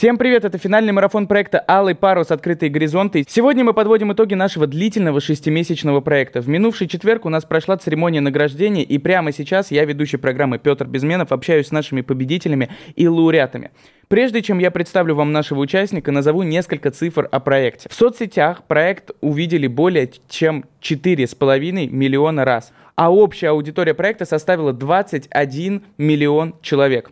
Всем привет, это финальный марафон проекта «Алый парус. Открытые горизонты». Сегодня мы подводим итоги нашего длительного шестимесячного проекта. В минувший четверг у нас прошла церемония награждения, и прямо сейчас я, ведущий программы Петр Безменов, общаюсь с нашими победителями и лауреатами. Прежде чем я представлю вам нашего участника, назову несколько цифр о проекте. В соцсетях проект увидели более чем 4,5 миллиона раз, а общая аудитория проекта составила 21 миллион человек.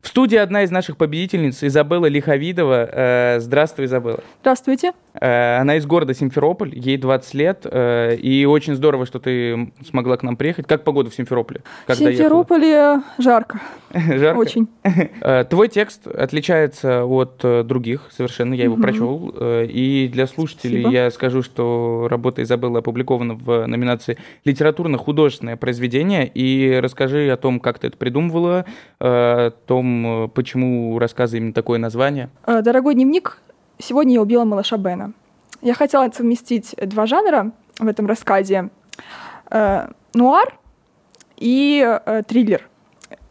В студии одна из наших победительниц, Изабелла Лиховидова. Э, здравствуй, Изабелла. Здравствуйте. Э, она из города Симферополь, ей 20 лет, э, и очень здорово, что ты смогла к нам приехать. Как погода в Симферополе? В Симферополе ехала? жарко. жарко? Очень. Твой текст отличается от других совершенно, я его угу. прочел, и для слушателей Спасибо. я скажу, что работа Изабеллы опубликована в номинации «Литературно-художественное произведение», и расскажи о том, как ты это придумывала, о том, почему рассказы именно такое название. Дорогой дневник Сегодня я убила малыша Бена. Я хотела совместить два жанра в этом рассказе. Э, нуар и э, триллер.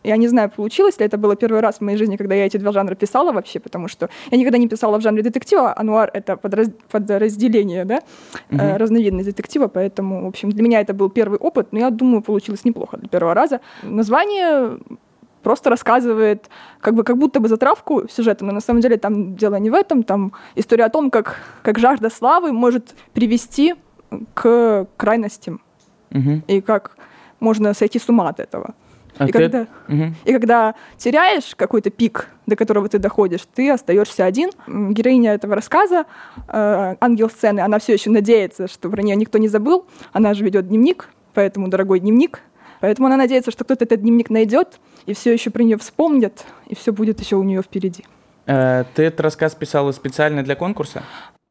Я не знаю, получилось ли это было первый раз в моей жизни, когда я эти два жанра писала вообще, потому что я никогда не писала в жанре детектива, а нуар — это подраз... подразделение, да, угу. э, разновидность детектива, поэтому, в общем, для меня это был первый опыт, но я думаю, получилось неплохо для первого раза. Название просто рассказывает как бы как будто бы затравку сюжета, но на самом деле там дело не в этом, там история о том, как, как жажда славы может привести к крайностям угу. и как можно сойти с ума от этого. А и, ты... когда, угу. и когда теряешь какой-то пик, до которого ты доходишь, ты остаешься один. Героиня этого рассказа, э, ангел сцены, она все еще надеется, что про нее никто не забыл. Она же ведет дневник, поэтому дорогой дневник. Поэтому она надеется, что кто-то этот дневник найдет и все еще про нее вспомнит, и все будет еще у нее впереди. Э, ты этот рассказ писала специально для конкурса?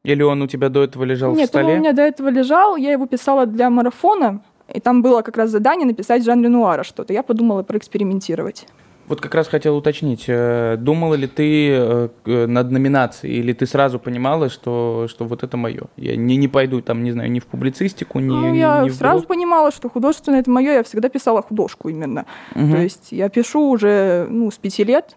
Или он у тебя до этого лежал Нет, в столе? Нет, он у меня до этого лежал. Я его писала для марафона, и там было как раз задание написать в жанре нуара что-то. Я подумала проэкспериментировать. Вот как раз хотел уточнить, э, думала ли ты э, над номинацией, или ты сразу понимала, что, что вот это мое? Я не, не пойду там, не знаю, ни в публицистику, ни, ну, ни, я ни в сразу блог. понимала, что художественное это мое, я всегда писала художку именно. Угу. То есть я пишу уже ну, с пяти лет,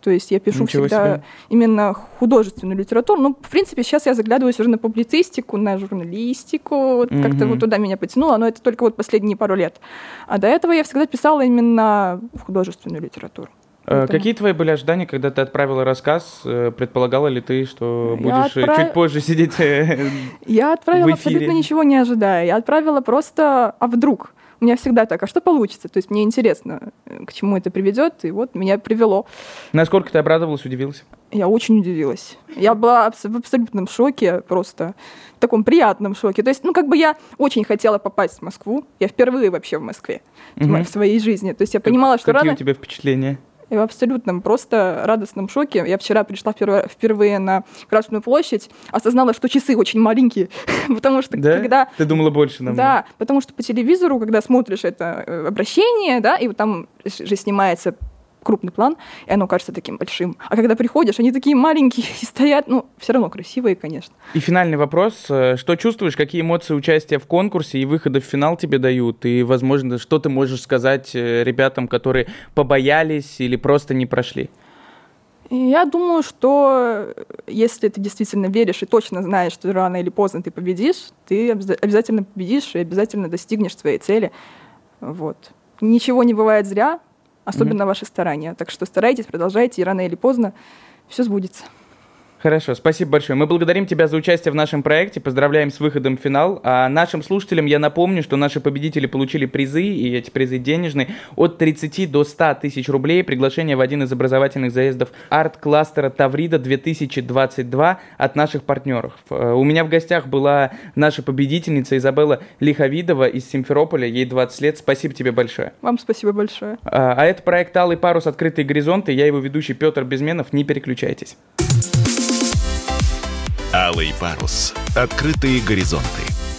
то есть я пишу Ничего всегда себе. именно художественную литературу. Ну, в принципе, сейчас я заглядываюсь уже на публицистику, на журналистику. Вот mm как-то вот туда меня потянуло, но это только вот последние пару лет. А до этого я всегда писала именно художественную литературу. Поэтому... Какие твои были ожидания, когда ты отправила рассказ? Э, предполагала ли ты, что будешь отправ... чуть позже сидеть э, Я отправила абсолютно ничего не ожидая. Я отправила просто «а вдруг?». У меня всегда так, а что получится? То есть мне интересно, э, к чему это приведет, и вот меня привело. Насколько ты обрадовалась, удивилась? Я очень удивилась. Я была в абсолютном шоке, просто в таком приятном шоке. То есть, ну, как бы я очень хотела попасть в Москву. Я впервые вообще в Москве угу. в своей жизни. То есть я понимала, что Какие рано... у тебя впечатления? Я в абсолютном просто радостном шоке. Я вчера пришла впервые, на Красную площадь, осознала, что часы очень маленькие, потому что да? когда... Ты думала больше намного. Да, потому что по телевизору, когда смотришь это э, обращение, да, и вот там же снимается крупный план, и оно кажется таким большим. А когда приходишь, они такие маленькие и стоят, ну, все равно красивые, конечно. И финальный вопрос. Э, что чувствуешь, какие эмоции участия в конкурсе и выхода в финал тебе дают? И, возможно, что ты можешь сказать э, ребятам, которые побоялись или просто не прошли? Я думаю, что э, если ты действительно веришь и точно знаешь, что рано или поздно ты победишь, ты обязательно победишь и обязательно достигнешь своей цели. Вот. Ничего не бывает зря, особенно mm-hmm. ваши старания. Так что старайтесь, продолжайте, и рано или поздно все сбудется. Хорошо, спасибо большое. Мы благодарим тебя за участие в нашем проекте, поздравляем с выходом в финал. А нашим слушателям я напомню, что наши победители получили призы, и эти призы денежные, от 30 до 100 тысяч рублей. Приглашение в один из образовательных заездов арт-кластера Таврида 2022 от наших партнеров. Э, у меня в гостях была наша победительница Изабелла Лиховидова из Симферополя, ей 20 лет. Спасибо тебе большое. Вам спасибо большое. А, а это проект «Алый парус. Открытые горизонты». Я его ведущий Петр Безменов. Не переключайтесь. Алый парус. Открытые горизонты.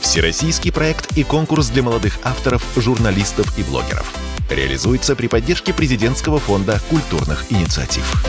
Всероссийский проект и конкурс для молодых авторов, журналистов и блогеров. Реализуется при поддержке президентского фонда культурных инициатив.